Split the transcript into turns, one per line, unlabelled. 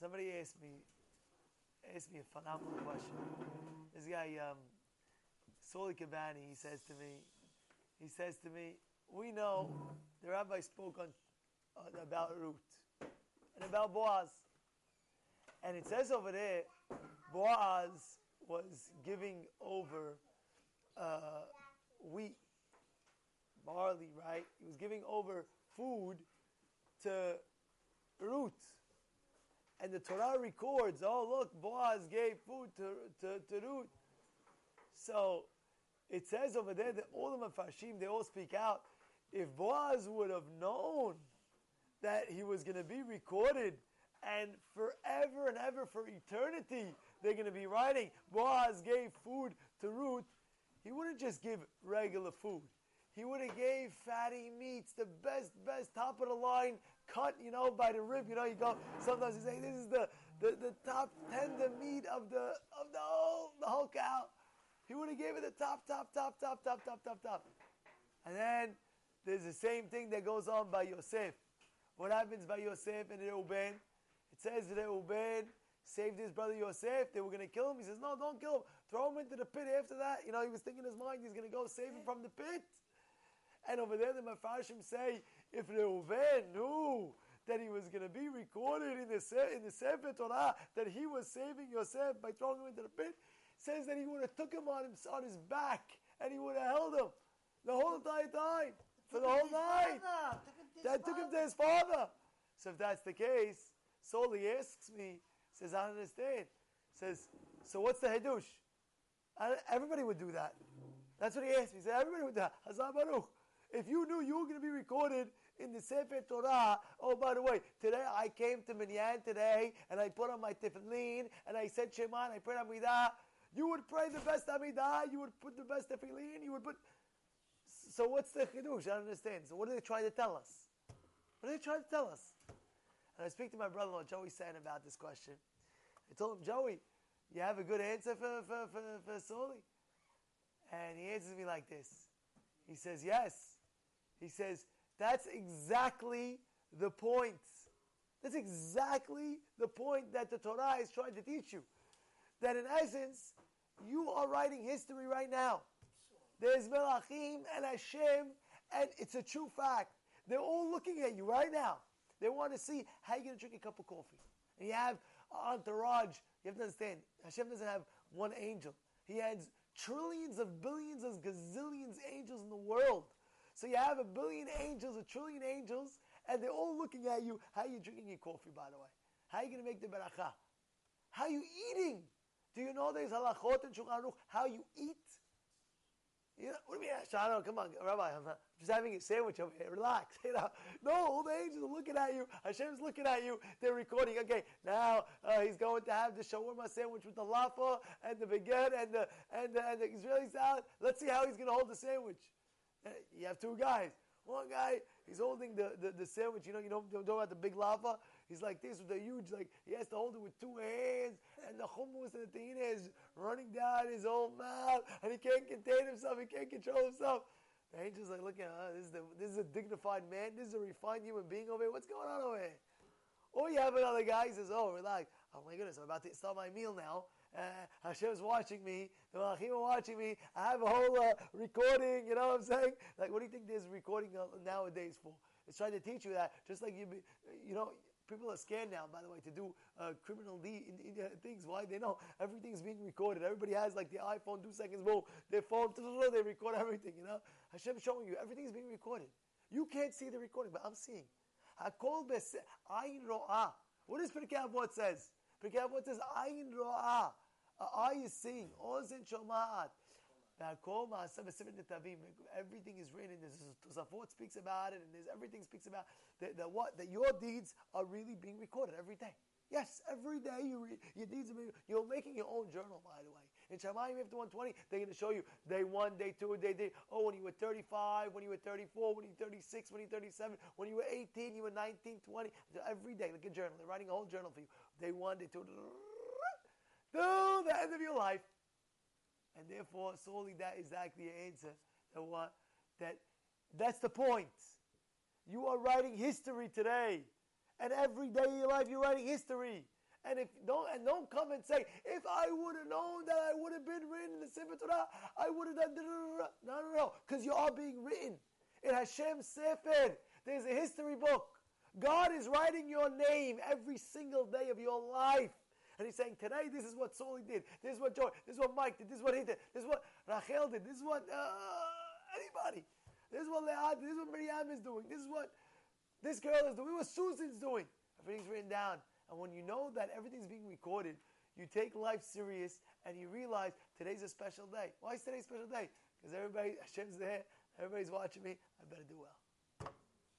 Somebody asked me, asked me a phenomenal question. This guy, um, Soli Kabani, he says to me, he says to me, we know the rabbi spoke on uh, about Ruth and about Boaz, and it says over there, Boaz was giving over uh, wheat, barley, right? He was giving over food to Ruth. And the Torah records, oh, look, Boaz gave food to, to, to Ruth. So it says over there that all the Mepharshim, they all speak out. If Boaz would have known that he was going to be recorded and forever and ever for eternity, they're going to be writing, Boaz gave food to Ruth, he wouldn't just give regular food. He would have gave fatty meats, the best, best, top of the line, cut, you know, by the rib. You know, you go. Sometimes you say, "This is the, the, the top tender meat of the of the whole the whole cow." He would have gave it the top, top, top, top, top, top, top, top. And then there's the same thing that goes on by Yosef. What happens by Yosef and Reuben? It says Reuben saved his brother Yosef. They were going to kill him. He says, "No, don't kill him. Throw him into the pit." After that, you know, he was thinking in his mind he's going to go save him from the pit. And over there, the Mefarshim say, if Reuven knew that he was going to be recorded in the, in the Sefer Torah, that he was saving Yosef by throwing him into the pit, says that he would have took him on, him, on his back and he would have held him the whole entire time, for the whole night. That took him to his father. So if that's the case, Soli asks me, says, I understand. Says, so what's the Hadush? Everybody would do that. That's what he asked me. He said, everybody would do that. Hazar Baruch. If you knew you were going to be recorded in the Sefer Torah, oh, by the way, today I came to Minyan today and I put on my tefillin and I said Shema and I prayed Amidah. You would pray the best Amidah, you would put the best tefillin, you would put. So what's the chidush? I don't understand. So what are they trying to tell us? What are they trying to tell us? And I speak to my brother-in-law Joey San about this question. I told him, Joey, you have a good answer for for for, for Soli, and he answers me like this. He says, yes. He says, that's exactly the point. That's exactly the point that the Torah is trying to teach you. That in essence, you are writing history right now. There's Melachim and Hashem, and it's a true fact. They're all looking at you right now. They want to see how you're going to drink a cup of coffee. And you have entourage. You have to understand, Hashem doesn't have one angel. He has trillions of billions of gazillions angels in the world. So you have a billion angels, a trillion angels, and they're all looking at you. How are you drinking your coffee, by the way? How are you going to make the beracha? How are you eating? Do you know there's halachot and shulchan How you eat? You know, what do you mean, Shano? Come on, Rabbi, I'm just having a sandwich over here. Relax. You know, no, all the angels are looking at you. Hashem's looking at you. They're recording. Okay, now uh, he's going to have the shawarma sandwich with the lafa and the baguette and the and the, and the Israeli salad. Let's see how he's going to hold the sandwich. You have two guys. One guy, he's holding the, the, the sandwich, you know, you know, you know about the big lafa? He's like this with a huge, like, he has to hold it with two hands, and the hummus and the tahina is running down his whole mouth, and he can't contain himself, he can't control himself. The angel's like, look at uh, this is, the, this is a dignified man, this is a refined human being over here, what's going on over here? Or you have another guy, he says, oh, relax, oh my goodness, I'm about to start my meal now, uh, Hashem's watching me, the Malachim are watching me, I have a whole uh, recording, you know what I'm saying? Like, what do you think there's recording nowadays for? It's trying to teach you that, just like you, be, you know, people are scared now, by the way, to do uh, criminal de- in, in, uh, things. Why? They know everything's being recorded. Everybody has like the iPhone, two seconds more, their phone, they record everything, you know? Hashem's showing you, everything's being recorded. You can't see the recording, but I'm seeing. What does Pirkei Avot says? Pirkei Avot says, Ayin ro'ah. Eye is seeing. Ozen shoma'at. Everything is written. There's Tosafot speaks about it, and there's everything speaks about that, that what that your deeds are really being recorded every day. Yes, every day you read, your deeds are being, you're making your own journal, by the way. In Shamayim after 120, they're going to show you day one, day two, day three. Oh, when you were 35, when you were 34, when you were 36, when you were 37, when you were 18, you were 19, 20. Every day, like a journal. They're writing a whole journal for you. Day one, day two, till the end of your life. And therefore, Soli that is exactly the answer. That what? That that's the point. You are writing history today. And every day of your life you're writing history. And if don't and don't come and say, if I would have known that I would have been written in the Sefer Torah, I would have done. No, no, no, because you are being written in Hashem Sefer. There's a history book. God is writing your name every single day of your life. And he's saying, today this is what Soli did. This is what Joy, this is what Mike did. This is what he did. This is what Rachel did. This is what uh, anybody. This is what Leah This is what Miriam is doing. This is what this girl is doing. What Susan's doing. Everything's written down. And when you know that everything's being recorded, you take life serious and you realize today's a special day. Why is today a special day? Because everybody, Hashem's there, everybody's watching me. I better do well.